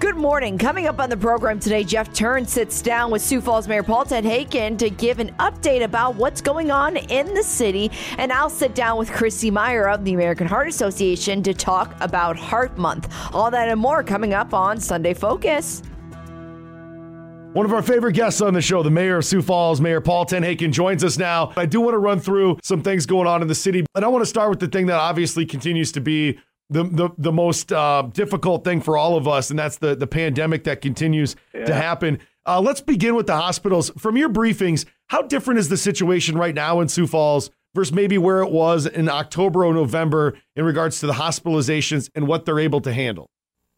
Good morning. Coming up on the program today, Jeff Turn sits down with Sioux Falls Mayor Paul Tenhaken to give an update about what's going on in the city. And I'll sit down with Chrissy Meyer of the American Heart Association to talk about Heart Month. All that and more coming up on Sunday Focus. One of our favorite guests on the show, the mayor of Sioux Falls, Mayor Paul Tenhaken, joins us now. I do want to run through some things going on in the city, and I want to start with the thing that obviously continues to be the the, the most uh, difficult thing for all of us, and that's the the pandemic that continues yeah. to happen. Uh, let's begin with the hospitals. From your briefings, how different is the situation right now in Sioux Falls versus maybe where it was in October or November in regards to the hospitalizations and what they're able to handle?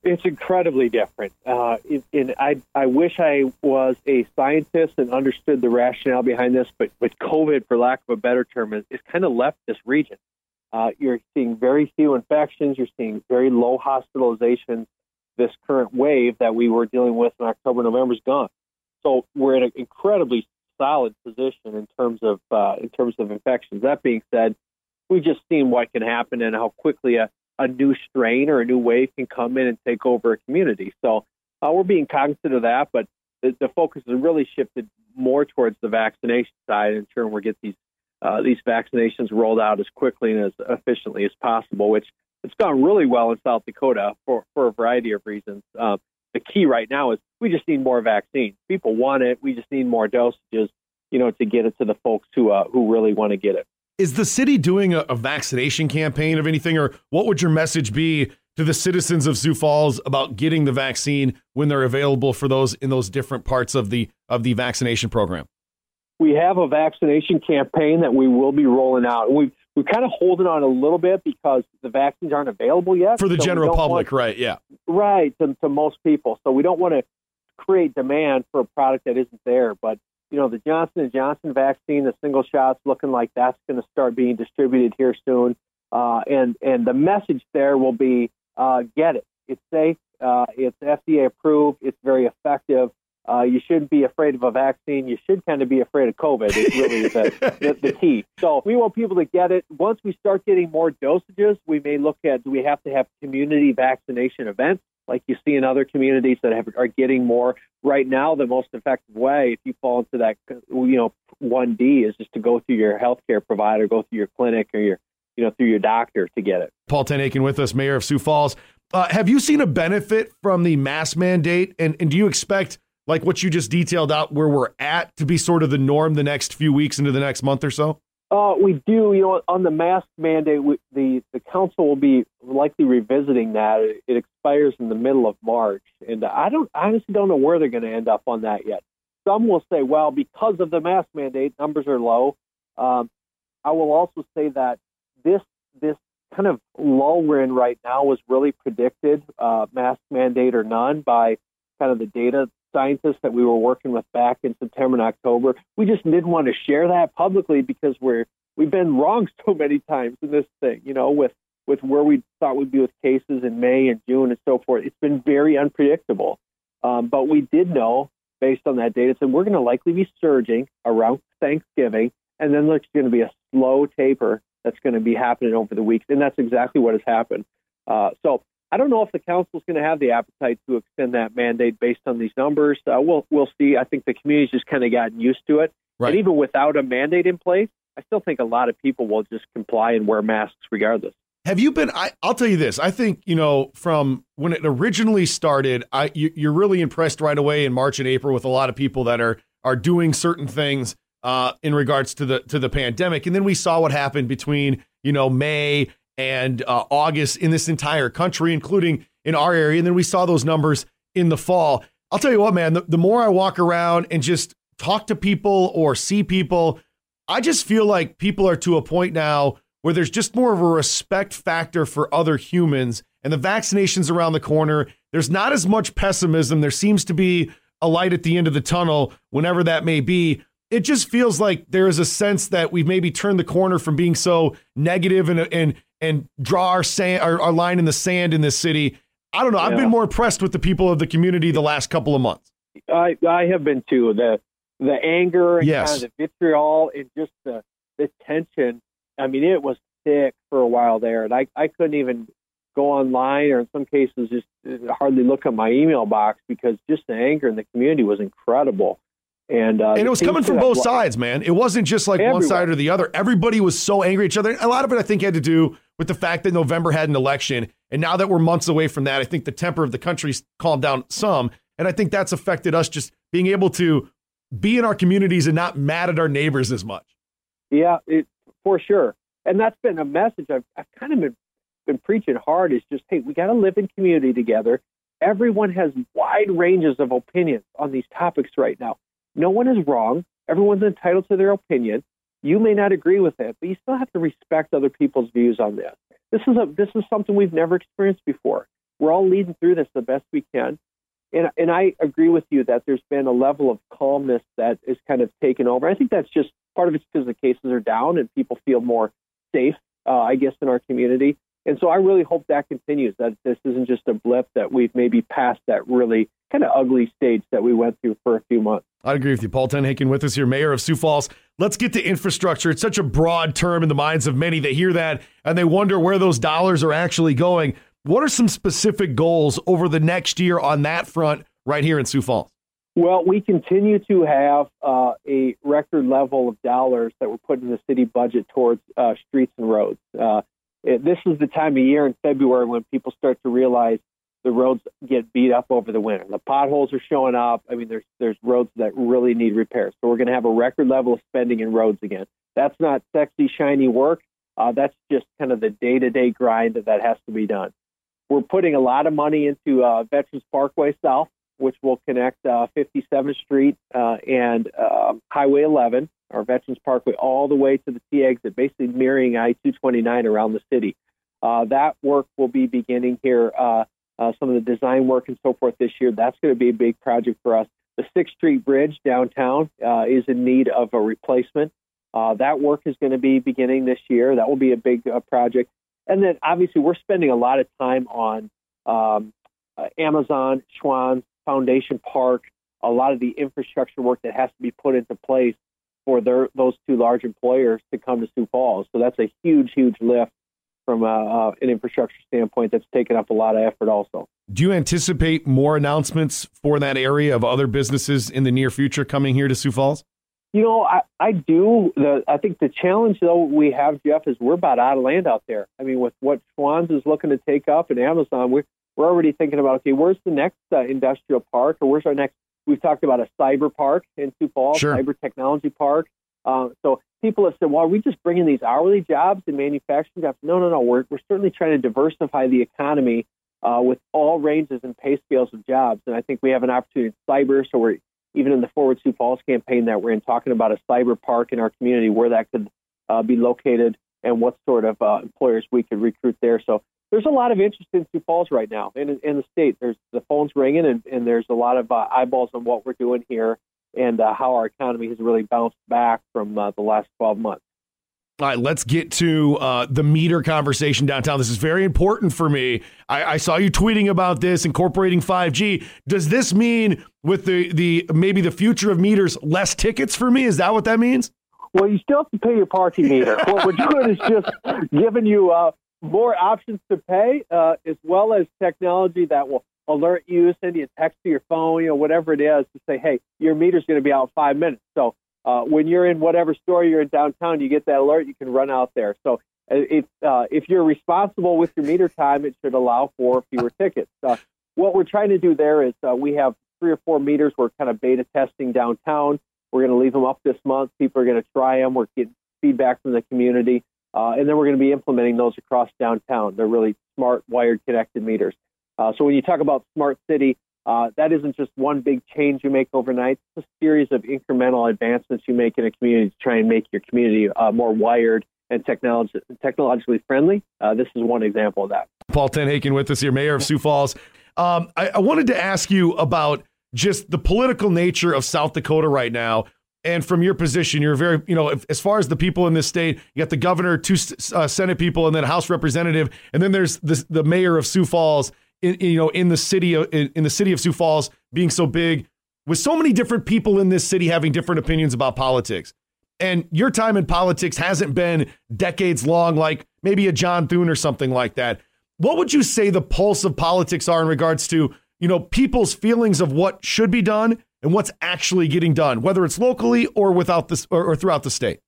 It's incredibly different. Uh, and I, I wish I was a scientist and understood the rationale behind this, but with COVID, for lack of a better term, is, is kind of left this region. Uh, you're seeing very few infections. You're seeing very low hospitalizations. This current wave that we were dealing with in October, November is gone. So we're in an incredibly solid position in terms of uh, in terms of infections. That being said, we've just seen what can happen and how quickly a, a new strain or a new wave can come in and take over a community. So uh, we're being cognizant of that, but the, the focus has really shifted more towards the vaccination side, ensuring we get these uh, these vaccinations rolled out as quickly and as efficiently as possible, which it's gone really well in South Dakota for, for a variety of reasons. Uh, the key right now is we just need more vaccines. People want it. We just need more dosages, you know, to get it to the folks who uh, who really want to get it. Is the city doing a, a vaccination campaign of anything, or what would your message be to the citizens of Sioux Falls about getting the vaccine when they're available for those in those different parts of the of the vaccination program? We have a vaccination campaign that we will be rolling out. We we're kind of holding on a little bit because the vaccines aren't available yet for the so general public, want, right? Yeah, right to, to most people. So we don't want to create demand for a product that isn't there. But you know, the Johnson and Johnson vaccine, the single shots, looking like that's going to start being distributed here soon. Uh, and and the message there will be uh, get it. It's safe. Uh, it's FDA approved. It's very effective uh, you shouldn't be afraid of a vaccine. You should kind of be afraid of COVID. Is really the, the, the, key. So we want people to get it. Once we start getting more dosages, we may look at do we have to have community vaccination events like you see in other communities that have, are getting more. Right now, the most effective way, if you fall into that, you know, one D is just to go through your healthcare provider, go through your clinic or your, you know, through your doctor to get it. Paul Tenhaken with us, Mayor of Sioux Falls. Uh, have you seen a benefit from the mask mandate, and, and do you expect? Like what you just detailed out where we're at to be sort of the norm the next few weeks into the next month or so? Uh, we do. You know, on the mask mandate, we, the the council will be likely revisiting that. It, it expires in the middle of March, and I don't I honestly don't know where they're going to end up on that yet. Some will say, well, because of the mask mandate, numbers are low. Um, I will also say that this this kind of lull we're in right now was really predicted, uh, mask mandate or none, by kind of the data scientists that we were working with back in September and October. We just didn't want to share that publicly because we're we've been wrong so many times in this thing, you know, with with where we thought we'd be with cases in May and June and so forth. It's been very unpredictable. Um, but we did know based on that data, that we're going to likely be surging around Thanksgiving, and then there's going to be a slow taper that's going to be happening over the weeks, and that's exactly what has happened. Uh, so I don't know if the council is going to have the appetite to extend that mandate based on these numbers. Uh, we'll we'll see. I think the community's just kind of gotten used to it, right. and even without a mandate in place, I still think a lot of people will just comply and wear masks regardless. Have you been? I, will tell you this. I think you know from when it originally started. I you, you're really impressed right away in March and April with a lot of people that are are doing certain things uh, in regards to the to the pandemic, and then we saw what happened between you know May and uh, August in this entire country, including in our area. And then we saw those numbers in the fall. I'll tell you what, man, the, the more I walk around and just talk to people or see people, I just feel like people are to a point now where there's just more of a respect factor for other humans and the vaccinations around the corner. There's not as much pessimism. There seems to be a light at the end of the tunnel, whenever that may be. it just feels like there is a sense that we've maybe turned the corner from being so negative and and and draw our sand our, our line in the sand in this city. I don't know. I've been more impressed with the people of the community the last couple of months. I I have been too. The the anger and Yes. kind of the vitriol and just the the tension. I mean, it was thick for a while there, and I I couldn't even go online or in some cases just uh, hardly look at my email box because just the anger in the community was incredible. And uh, and it was coming from both sides, man. It wasn't just like one side or the other. Everybody was so angry at each other. A lot of it, I think, had to do with the fact that November had an election, and now that we're months away from that, I think the temper of the country's calmed down some, and I think that's affected us just being able to be in our communities and not mad at our neighbors as much. Yeah, it, for sure. And that's been a message I've, I've kind of been, been preaching hard is just, hey, we got to live in community together. Everyone has wide ranges of opinions on these topics right now. No one is wrong. Everyone's entitled to their opinion. You may not agree with it, but you still have to respect other people's views on this. This is a this is something we've never experienced before. We're all leading through this the best we can. And, and I agree with you that there's been a level of calmness that is kind of taken over. I think that's just part of it's because the cases are down and people feel more safe, uh, I guess, in our community. And so I really hope that continues, that this isn't just a blip, that we've maybe passed that really kind of ugly stage that we went through for a few months. I agree with you. Paul Tenhaken with us here, mayor of Sioux Falls. Let's get to infrastructure. It's such a broad term in the minds of many that hear that and they wonder where those dollars are actually going. What are some specific goals over the next year on that front right here in Sioux Falls? Well, we continue to have uh, a record level of dollars that we're putting in the city budget towards uh, streets and roads. Uh, this is the time of year in February when people start to realize the roads get beat up over the winter. The potholes are showing up. I mean, there's there's roads that really need repairs. So we're going to have a record level of spending in roads again. That's not sexy, shiny work. Uh, that's just kind of the day-to-day grind that, has to be done. We're putting a lot of money into uh, Veterans Parkway South, which will connect uh, 57th Street uh, and uh, Highway 11, or Veterans Parkway, all the way to the Tea exit, basically mirroring I-229 around the city. Uh, that work will be beginning here. Uh, some of the design work and so forth this year. That's going to be a big project for us. The Sixth Street Bridge downtown uh, is in need of a replacement. Uh, that work is going to be beginning this year. That will be a big uh, project. And then obviously we're spending a lot of time on um, uh, Amazon, Schwan's, Foundation Park, a lot of the infrastructure work that has to be put into place for their, those two large employers to come to Sioux Falls. So that's a huge, huge lift from uh, an infrastructure standpoint that's taken up a lot of effort also. Do you anticipate more announcements for that area of other businesses in the near future coming here to Sioux Falls? You know, I, I do. The I think the challenge though we have, Jeff, is we're about out of land out there. I mean, with what Schwan's is looking to take up and Amazon, we're we're already thinking about okay, where's the next uh, industrial park, or where's our next? We've talked about a cyber park in Sioux Falls, Sure. cyber technology park. Uh, so people have said, well, are we just bringing these hourly jobs and manufacturing jobs? No, no, no. We're we're certainly trying to diversify the economy uh, with all ranges and pay scales of jobs, and I think we have an opportunity in cyber. So we're even in the Forward Sioux Falls campaign that we're in, talking about a cyber park in our community where that could uh, be located and what sort of uh, employers we could recruit there. So there's a lot of interest in Sioux Falls right now, and in, in the state. There's the phone's ringing, and, and there's a lot of uh, eyeballs on what we're doing here and uh, how our economy has really bounced back from uh, the last 12 months. All right, let's get to uh, the meter conversation downtown. This is very important for me. I, I saw you tweeting about this, incorporating 5G. Does this mean with the, the maybe the future of meters, less tickets for me? Is that what that means? Well, you still have to pay your parking meter. what we're doing is just giving you uh, more options to pay, uh, as well as technology that will alert you, send you a text to your phone, you know, whatever it is, to say, hey, your meter's going to be out in five minutes. So uh, when you're in whatever store you're in downtown, you get that alert, you can run out there. So uh, if uh, if you're responsible with your meter time, it should allow for fewer tickets. Uh, what we're trying to do there is uh, we have three or four meters we're kind of beta testing downtown. We're going to leave them up this month. People are going to try them. We're getting feedback from the community, uh, and then we're going to be implementing those across downtown. They're really smart, wired, connected meters. Uh, so when you talk about smart city, uh, that isn't just one big change you make overnight. It's a series of incremental advancements you make in a community to try and make your community uh, more wired and technology, technologically friendly. Uh, this is one example of that. Paul Tenhaken with us here, mayor of Sioux Falls. Um, I, I wanted to ask you about just the political nature of South Dakota right now. And from your position, you're very, you know, as far as the people in this state, you got the governor, two uh, Senate people, and then House representative, and then there's the, the mayor of Sioux Falls. In, you know, in the city of in, in the city of Sioux Falls being so big, with so many different people in this city having different opinions about politics. And your time in politics hasn't been decades long, like maybe a John Thune or something like that. What would you say the pulse of politics are in regards to, you know, people's feelings of what should be done and what's actually getting done, whether it's locally or without this or, or throughout the state?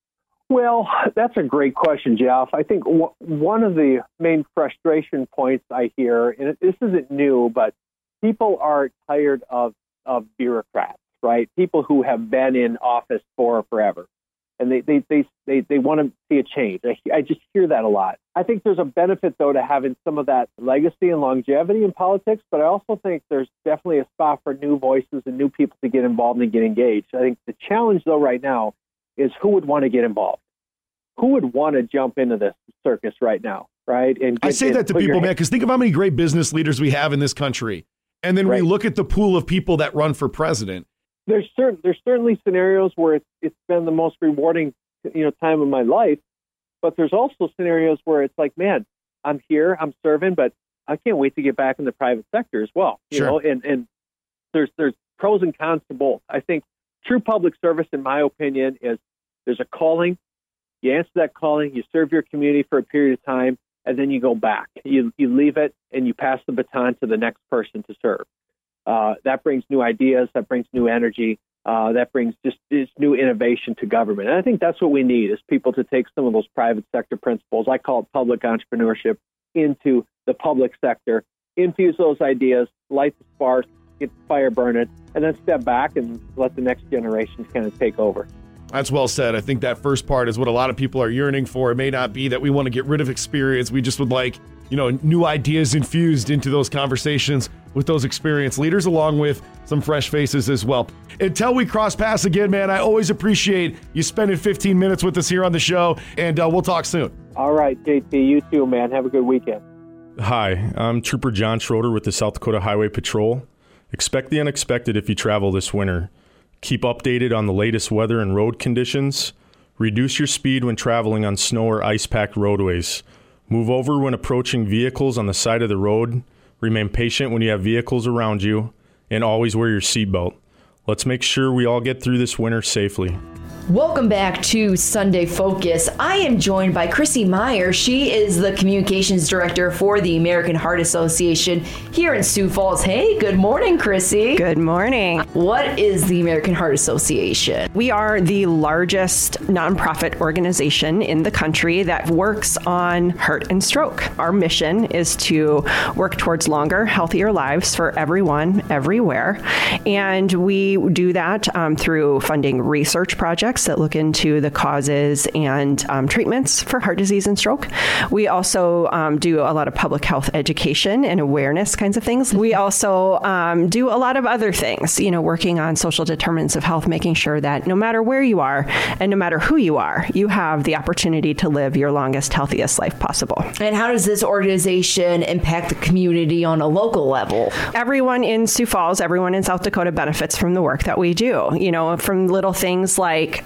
Well, that's a great question, Jeff. I think w- one of the main frustration points I hear, and this isn't new, but people are tired of, of bureaucrats, right? People who have been in office for forever and they they they they, they want to see a change. I, I just hear that a lot. I think there's a benefit though to having some of that legacy and longevity in politics, but I also think there's definitely a spot for new voices and new people to get involved and get engaged. I think the challenge though right now is who would want to get involved. Who would want to jump into this circus right now, right? And get, I say that to people, man, because think of how many great business leaders we have in this country, and then right. we look at the pool of people that run for president there's certain there's certainly scenarios where it's it's been the most rewarding you know time of my life, but there's also scenarios where it's like, man, I'm here, I'm serving, but I can't wait to get back in the private sector as well. You sure. know, and and there's there's pros and cons to both. I think true public service, in my opinion, is there's a calling. You answer that calling, you serve your community for a period of time, and then you go back. You you leave it and you pass the baton to the next person to serve. Uh, that brings new ideas, that brings new energy, uh, that brings just new innovation to government. And I think that's what we need is people to take some of those private sector principles, I call it public entrepreneurship, into the public sector, infuse those ideas, light the spark, get the fire burning, and then step back and let the next generation kind of take over. That's well said. I think that first part is what a lot of people are yearning for. It may not be that we want to get rid of experience. We just would like, you know, new ideas infused into those conversations with those experienced leaders, along with some fresh faces as well. Until we cross paths again, man, I always appreciate you spending 15 minutes with us here on the show, and uh, we'll talk soon. All right, JT, you too, man. Have a good weekend. Hi, I'm Trooper John Schroeder with the South Dakota Highway Patrol. Expect the unexpected if you travel this winter. Keep updated on the latest weather and road conditions. Reduce your speed when traveling on snow or ice packed roadways. Move over when approaching vehicles on the side of the road Remain patient when you have vehicles around you, and always wear your seatbelt. Let's make sure we all get through this winter safely. Welcome back to Sunday Focus. I am joined by Chrissy Meyer. She is the communications director for the American Heart Association here in Sioux Falls. Hey, good morning, Chrissy. Good morning. What is the American Heart Association? We are the largest nonprofit organization in the country that works on heart and stroke. Our mission is to work towards longer, healthier lives for everyone, everywhere. And we do that um, through funding research projects projects that look into the causes and um, treatments for heart disease and stroke. We also um, do a lot of public health education and awareness kinds of things. We also um, do a lot of other things, you know, working on social determinants of health, making sure that no matter where you are and no matter who you are, you have the opportunity to live your longest, healthiest life possible. And how does this organization impact the community on a local level? Everyone in Sioux Falls, everyone in South Dakota benefits from the work that we do, you know, from little things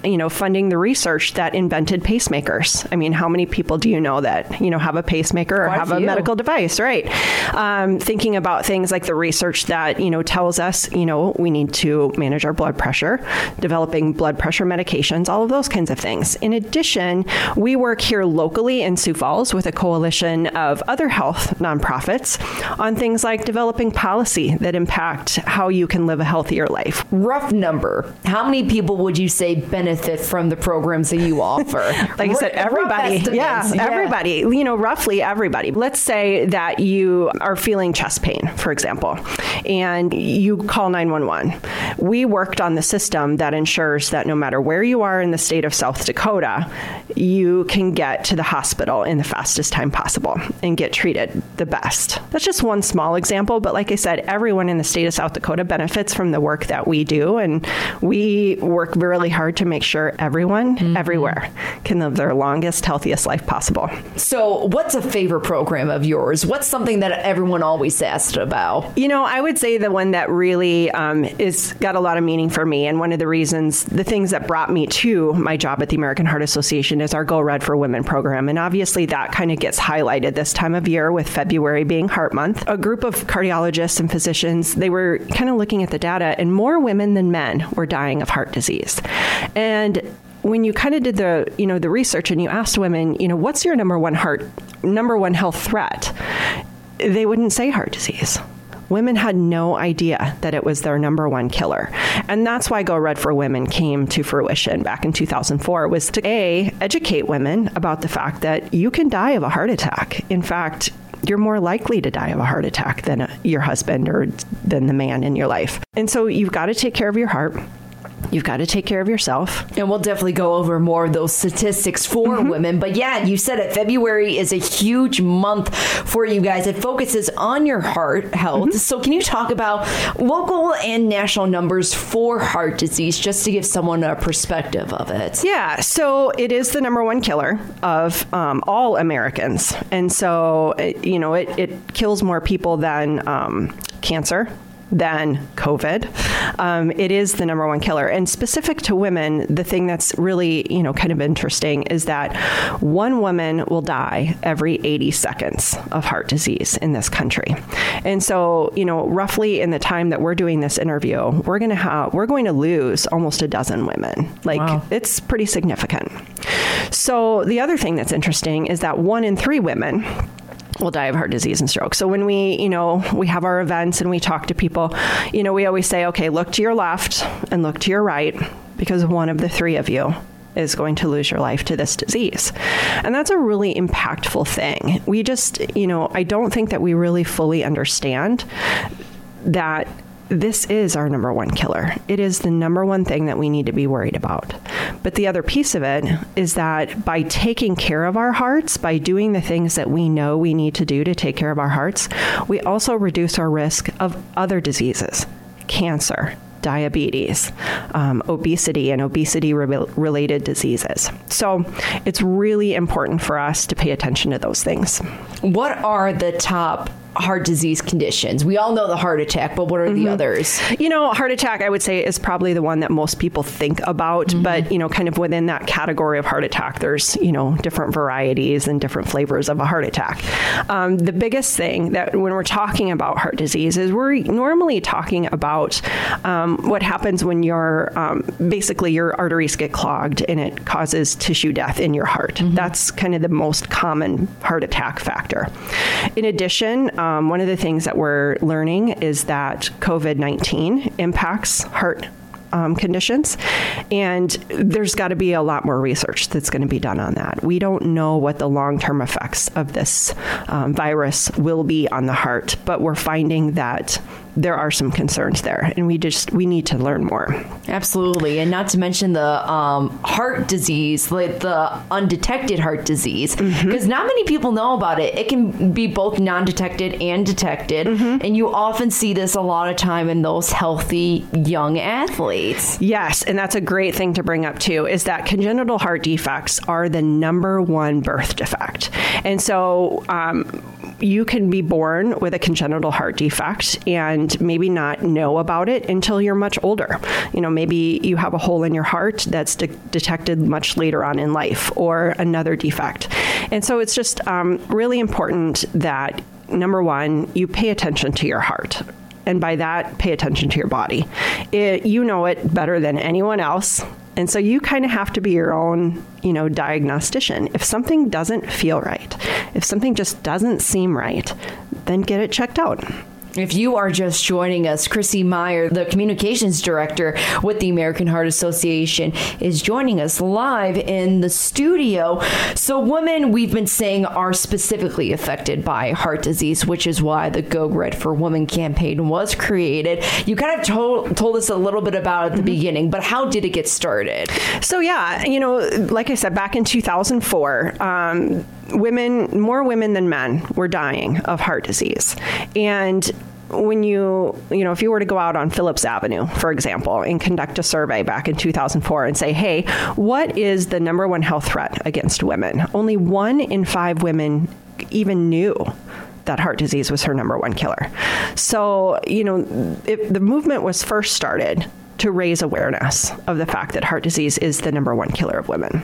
like you know, funding the research that invented pacemakers. I mean, how many people do you know that, you know, have a pacemaker or Quite have a medical device, right? Um, thinking about things like the research that, you know, tells us, you know, we need to manage our blood pressure, developing blood pressure medications, all of those kinds of things. In addition, we work here locally in Sioux Falls with a coalition of other health nonprofits on things like developing policy that impact how you can live a healthier life. Rough number. How many people would you say benefit benefit from the programs that you offer? like I said, everybody. Yeah, yeah, everybody. You know, roughly everybody. Let's say that you are feeling chest pain, for example, and you call 911. We worked on the system that ensures that no matter where you are in the state of South Dakota, you can get to the hospital in the fastest time possible and get treated the best. That's just one small example, but like I said, everyone in the state of South Dakota benefits from the work that we do, and we work really hard to make make sure everyone, mm-hmm. everywhere, can live their longest, healthiest life possible. So, what's a favorite program of yours? What's something that everyone always asked about? You know, I would say the one that really um, is got a lot of meaning for me, and one of the reasons, the things that brought me to my job at the American Heart Association is our Go Red for Women program, and obviously that kind of gets highlighted this time of year with February being Heart Month. A group of cardiologists and physicians, they were kind of looking at the data, and more women than men were dying of heart disease. And when you kind of did the you know the research and you asked women you know what's your number one heart number one health threat they wouldn't say heart disease women had no idea that it was their number one killer. And that's why Go Red for Women came to fruition back in 2004 was to A, educate women about the fact that you can die of a heart attack. In fact, you're more likely to die of a heart attack than a, your husband or than the man in your life. And so you've got to take care of your heart. You've got to take care of yourself. And we'll definitely go over more of those statistics for mm-hmm. women. But yeah, you said it. February is a huge month for you guys. It focuses on your heart health. Mm-hmm. So, can you talk about local and national numbers for heart disease just to give someone a perspective of it? Yeah. So, it is the number one killer of um, all Americans. And so, it, you know, it, it kills more people than um, cancer than COVID. Um, it is the number one killer. And specific to women, the thing that's really, you know, kind of interesting is that one woman will die every 80 seconds of heart disease in this country. And so, you know, roughly in the time that we're doing this interview, we're going to have we're going to lose almost a dozen women. Like wow. it's pretty significant. So, the other thing that's interesting is that one in 3 women will die of heart disease and stroke. So when we, you know, we have our events and we talk to people, you know, we always say, okay, look to your left and look to your right because one of the three of you is going to lose your life to this disease. And that's a really impactful thing. We just, you know, I don't think that we really fully understand that this is our number one killer. It is the number one thing that we need to be worried about. But the other piece of it is that by taking care of our hearts, by doing the things that we know we need to do to take care of our hearts, we also reduce our risk of other diseases, cancer, diabetes, um, obesity, and obesity re- related diseases. So it's really important for us to pay attention to those things. What are the top heart disease conditions? We all know the heart attack, but what are mm-hmm. the others? You know, heart attack, I would say, is probably the one that most people think about. Mm-hmm. But, you know, kind of within that category of heart attack, there's, you know, different varieties and different flavors of a heart attack. Um, the biggest thing that when we're talking about heart disease is we're normally talking about um, what happens when your um, basically your arteries get clogged and it causes tissue death in your heart. Mm-hmm. That's kind of the most common heart attack factor. In addition, um, one of the things that we're learning is that COVID 19 impacts heart um, conditions. And there's got to be a lot more research that's going to be done on that. We don't know what the long term effects of this um, virus will be on the heart, but we're finding that there are some concerns there, and we just we need to learn more. Absolutely, and not to mention the um, heart disease, like the undetected heart disease, because mm-hmm. not many people know about it. It can be both non-detected and detected, mm-hmm. and you often see this a lot of time in those healthy young athletes. Yes, and that's a great thing to bring up too. Is that congenital heart defects are the number one birth defect, and so. Um, you can be born with a congenital heart defect and maybe not know about it until you're much older. You know, maybe you have a hole in your heart that's de- detected much later on in life or another defect. And so it's just um, really important that number one, you pay attention to your heart and by that, pay attention to your body. It, you know it better than anyone else. And so you kind of have to be your own, you know, diagnostician. If something doesn't feel right, if something just doesn't seem right, then get it checked out. If you are just joining us, Chrissy Meyer, the communications director with the American Heart Association, is joining us live in the studio. So, women, we've been saying, are specifically affected by heart disease, which is why the Go Red for Women campaign was created. You kind of told, told us a little bit about at the mm-hmm. beginning, but how did it get started? So, yeah, you know, like I said, back in 2004, um, women, more women than men, were dying of heart disease. And when you, you know, if you were to go out on Phillips Avenue, for example, and conduct a survey back in 2004 and say, hey, what is the number one health threat against women? Only one in five women even knew that heart disease was her number one killer. So, you know, if the movement was first started to raise awareness of the fact that heart disease is the number one killer of women.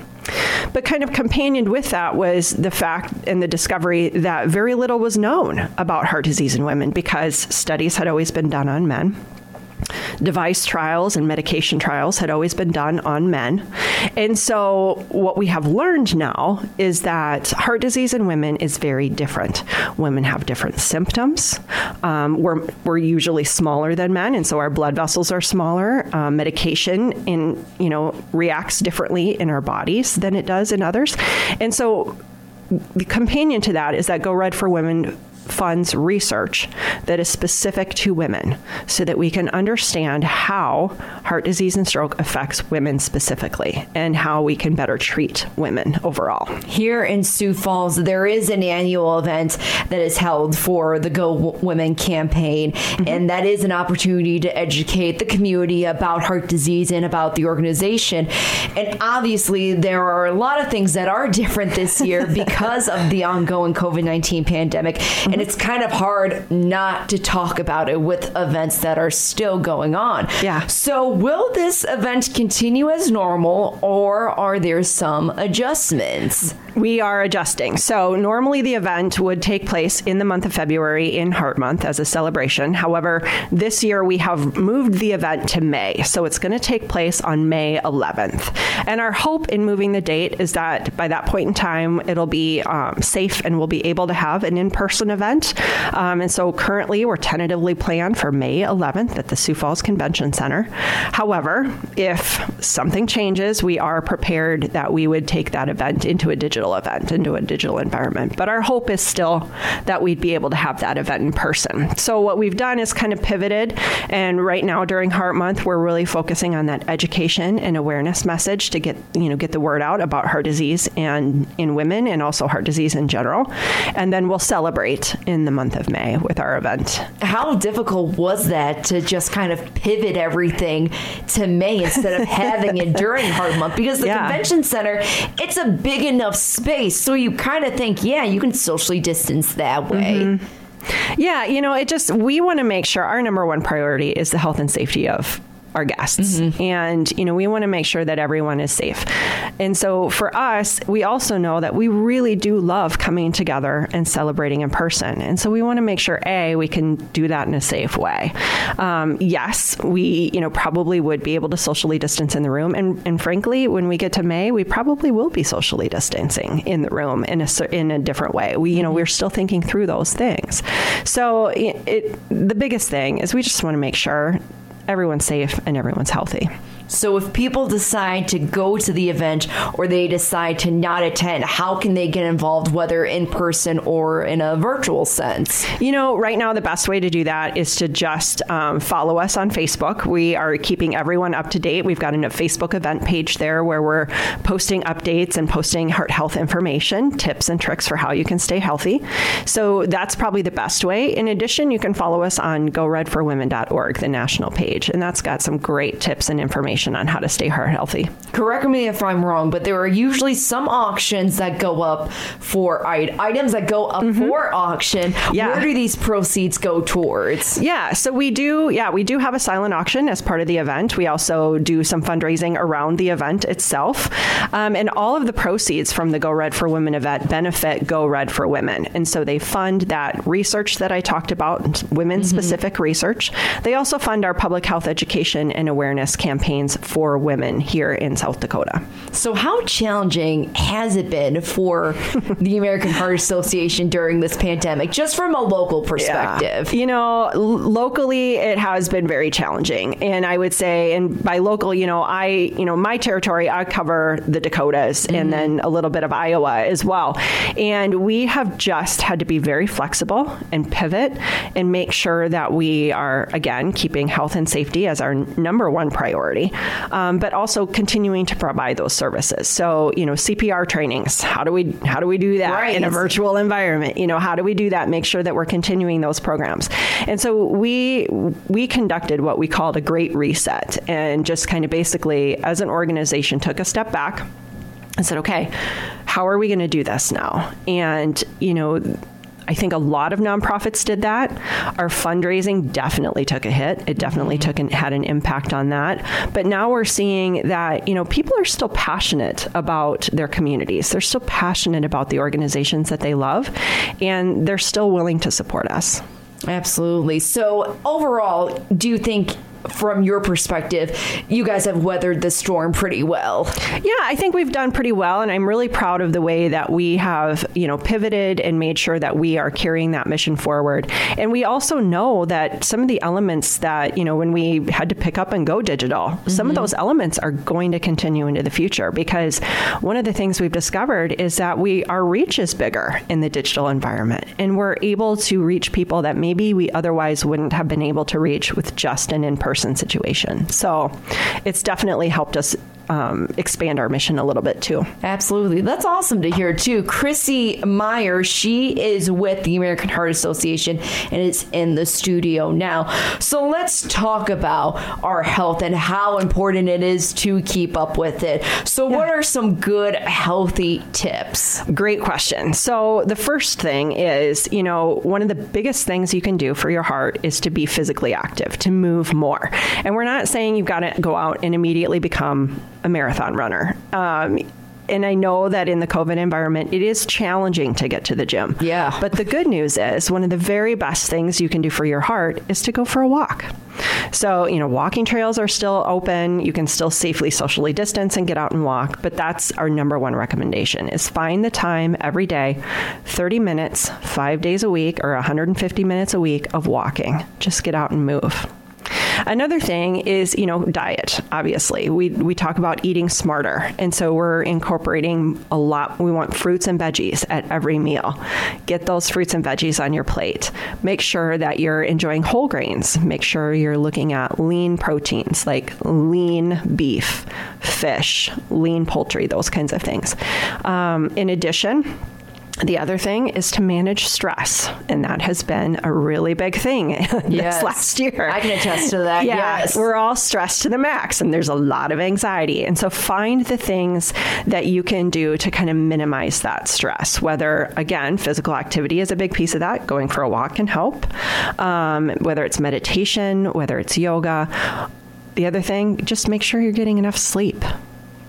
But kind of companioned with that was the fact and the discovery that very little was known about heart disease in women because studies had always been done on men device trials and medication trials had always been done on men. And so, what we have learned now is that heart disease in women is very different. Women have different symptoms. Um, we're, we're usually smaller than men, and so our blood vessels are smaller. Um, medication in you know reacts differently in our bodies than it does in others, and so the companion to that is that Go Red for Women funds research that is specific to women so that we can understand how heart disease and stroke affects women specifically and how we can better treat women overall. Here in Sioux Falls, there is an annual event that is held for the Go Women campaign, mm-hmm. and that is an opportunity to educate the community about heart disease and about the organization. And obviously, there are a lot of things that are different this year because of the ongoing COVID 19 pandemic. Mm-hmm. And it's kind of hard not to talk about it with events that are still going on. Yeah. So, will this event continue as normal or are there some adjustments? We are adjusting. So, normally the event would take place in the month of February in Heart Month as a celebration. However, this year we have moved the event to May. So, it's going to take place on May 11th. And our hope in moving the date is that by that point in time, it'll be um, safe and we'll be able to have an in person event. Um, and so, currently, we're tentatively planned for May 11th at the Sioux Falls Convention Center. However, if something changes, we are prepared that we would take that event into a digital event into a digital environment. But our hope is still that we'd be able to have that event in person. So what we've done is kind of pivoted, and right now during Heart Month, we're really focusing on that education and awareness message to get you know get the word out about heart disease and in women and also heart disease in general. And then we'll celebrate in the month of May with our event. How difficult was that to just kind of pivot everything to May instead of having it during Heart Month? Because the yeah. convention center, it's a big enough space. So you kind of think, yeah, you can socially distance that way. Mm-hmm. Yeah, you know, it just, we want to make sure our number one priority is the health and safety of our guests. Mm-hmm. And, you know, we want to make sure that everyone is safe. And so for us, we also know that we really do love coming together and celebrating in person. And so we want to make sure, A, we can do that in a safe way. Um, yes, we, you know, probably would be able to socially distance in the room. And, and frankly, when we get to May, we probably will be socially distancing in the room in a, in a different way. We, you know, we're still thinking through those things. So it, it the biggest thing is we just want to make sure everyone's safe and everyone's healthy. So if people decide to go to the event or they decide to not attend, how can they get involved, whether in person or in a virtual sense? You know, right now, the best way to do that is to just um, follow us on Facebook. We are keeping everyone up to date. We've got a Facebook event page there where we're posting updates and posting heart health information, tips and tricks for how you can stay healthy. So that's probably the best way. In addition, you can follow us on goredforwomen.org, the national page, and that's got some great tips and information information on how to stay heart healthy. Correct me if I'm wrong, but there are usually some auctions that go up for items that go up mm-hmm. for auction. Yeah. Where do these proceeds go towards? Yeah, so we do. Yeah, we do have a silent auction as part of the event. We also do some fundraising around the event itself, um, and all of the proceeds from the Go Red for Women event benefit Go Red for Women, and so they fund that research that I talked about, women specific mm-hmm. research. They also fund our public health education and awareness campaigns for women here in South Dakota. So, how challenging has it been for the American Heart Association during this pandemic, just from a local perspective? Yeah. You know, l- locally, it has been very challenging. And I would say, and by local, you know, I, you know, my territory, I cover the Dakotas mm-hmm. and then a little bit of Iowa as well. And we have just had to be very flexible and pivot and make sure that we are, again, keeping health and safety as our number one priority. Um, but also continuing to provide those services. So, you know, CPR trainings. How do we how do we do that Right. in a virtual environment? You know, how do we do that? Make sure that we're continuing those programs. And so we we conducted what we called a great reset, and just kind of basically, as an organization, took a step back and said, okay, how are we going to do this now? And, you know, I think a lot of nonprofits did that. Our fundraising definitely took a hit. It definitely mm-hmm. took an, had an impact on that. But now we're seeing that you know people are still passionate about their communities. They're still passionate about the organizations that they love, and they're still willing to support us. Absolutely. So, overall, do you think, from your perspective, you guys have weathered the storm pretty well? Yeah, I think we've done pretty well, and I'm really proud of the way that we have, you know, pivoted and made sure that we are carrying that mission forward. And we also know that some of the elements that, you know, when we had to pick up and go digital, some of mm-hmm. those elements are going to continue into the future because one of the things we've discovered is that we our reach is bigger in the digital environment, and we're able to reach people that maybe we otherwise wouldn't have been able to reach with just an in-person situation. So, it's definitely helped us um, expand our mission a little bit too. Absolutely. That's awesome to hear, too. Chrissy Meyer, she is with the American Heart Association and is in the studio now. So let's talk about our health and how important it is to keep up with it. So, what are some good, healthy tips? Great question. So, the first thing is, you know, one of the biggest things you can do for your heart is to be physically active, to move more. And we're not saying you've got to go out and immediately become a marathon runner. Um, and I know that in the COVID environment, it is challenging to get to the gym. Yeah. But the good news is, one of the very best things you can do for your heart is to go for a walk. So, you know, walking trails are still open. You can still safely socially distance and get out and walk, but that's our number one recommendation is find the time every day, 30 minutes, 5 days a week or 150 minutes a week of walking. Just get out and move. Another thing is, you know, diet. Obviously, we we talk about eating smarter, and so we're incorporating a lot. We want fruits and veggies at every meal. Get those fruits and veggies on your plate. Make sure that you're enjoying whole grains. Make sure you're looking at lean proteins like lean beef, fish, lean poultry, those kinds of things. Um, in addition. The other thing is to manage stress, and that has been a really big thing this Yes. last year. I can attest to that. Yeah, yes. we're all stressed to the max, and there's a lot of anxiety. And so, find the things that you can do to kind of minimize that stress. Whether, again, physical activity is a big piece of that. Going for a walk can help. Um, whether it's meditation, whether it's yoga. The other thing, just make sure you're getting enough sleep.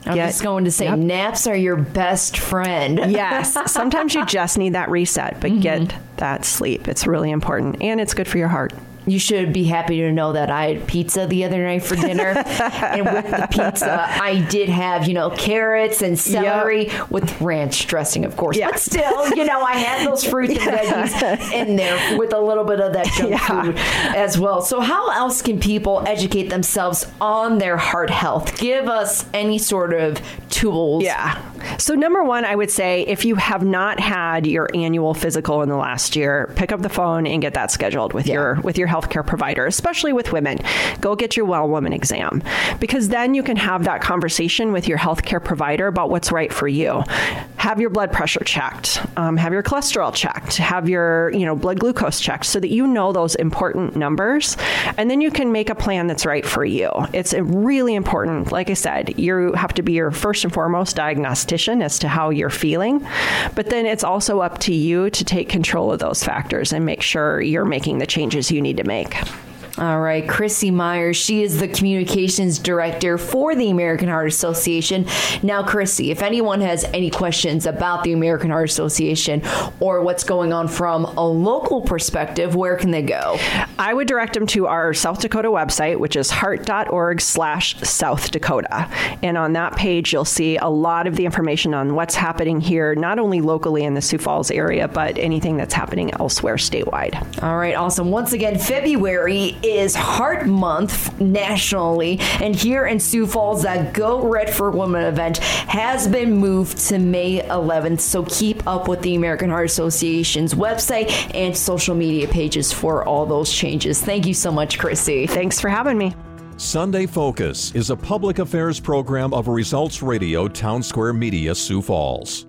I'm just going to say Yep. naps are your best friend. Yes, sometimes you just need that reset, but mm-hmm. get that sleep. It's really important, and it's good for your heart. You should be happy to know that I had pizza the other night for dinner. and with the pizza, I did have, you know, carrots and celery with ranch dressing, of course. Yeah. But still, you know, I had those fruits and veggies in there with a little bit of that junk Yeah. food as well. So, how else can people educate themselves on their heart health? Give us any sort of tools. Yeah. So, number one, I would say if you have not had your annual physical in the last year, pick up the phone and get that scheduled with your with your healthcare provider, especially with women. Go get your Well Woman exam because then you can have that conversation with your healthcare provider about what's right for you. Have your blood pressure checked, um, have your cholesterol checked, have your you know blood glucose checked, so that you know those important numbers, and then you can make a plan that's right for you. It's really important. Like I said, you have to be your first and foremost diagnostician as to how you're feeling, but then it's also up to you to take control of those factors and make sure you're making the changes you need to make. All right, Chrissy Myers. She is the communications director for the American Heart Association. Now, Chrissy, if anyone has any questions about the American Heart Association or what's going on from a local perspective, where can they go? I would direct them to our South Dakota website, which is heart.org slash South Dakota. And on that page, you'll see a lot of the information on what's happening here, not only locally in the Sioux Falls area, but anything that's happening elsewhere statewide. All right, awesome. Once again, February is Heart Month nationally, and here in Sioux Falls, that Go Red for Women event has been moved to May 11th. So keep up with the American Heart Association's website and social media pages for all those changes. Thank you so much, Chrissy. Thanks for having me. Sunday Focus is a public affairs program of Results Radio Town Square Media, Sioux Falls.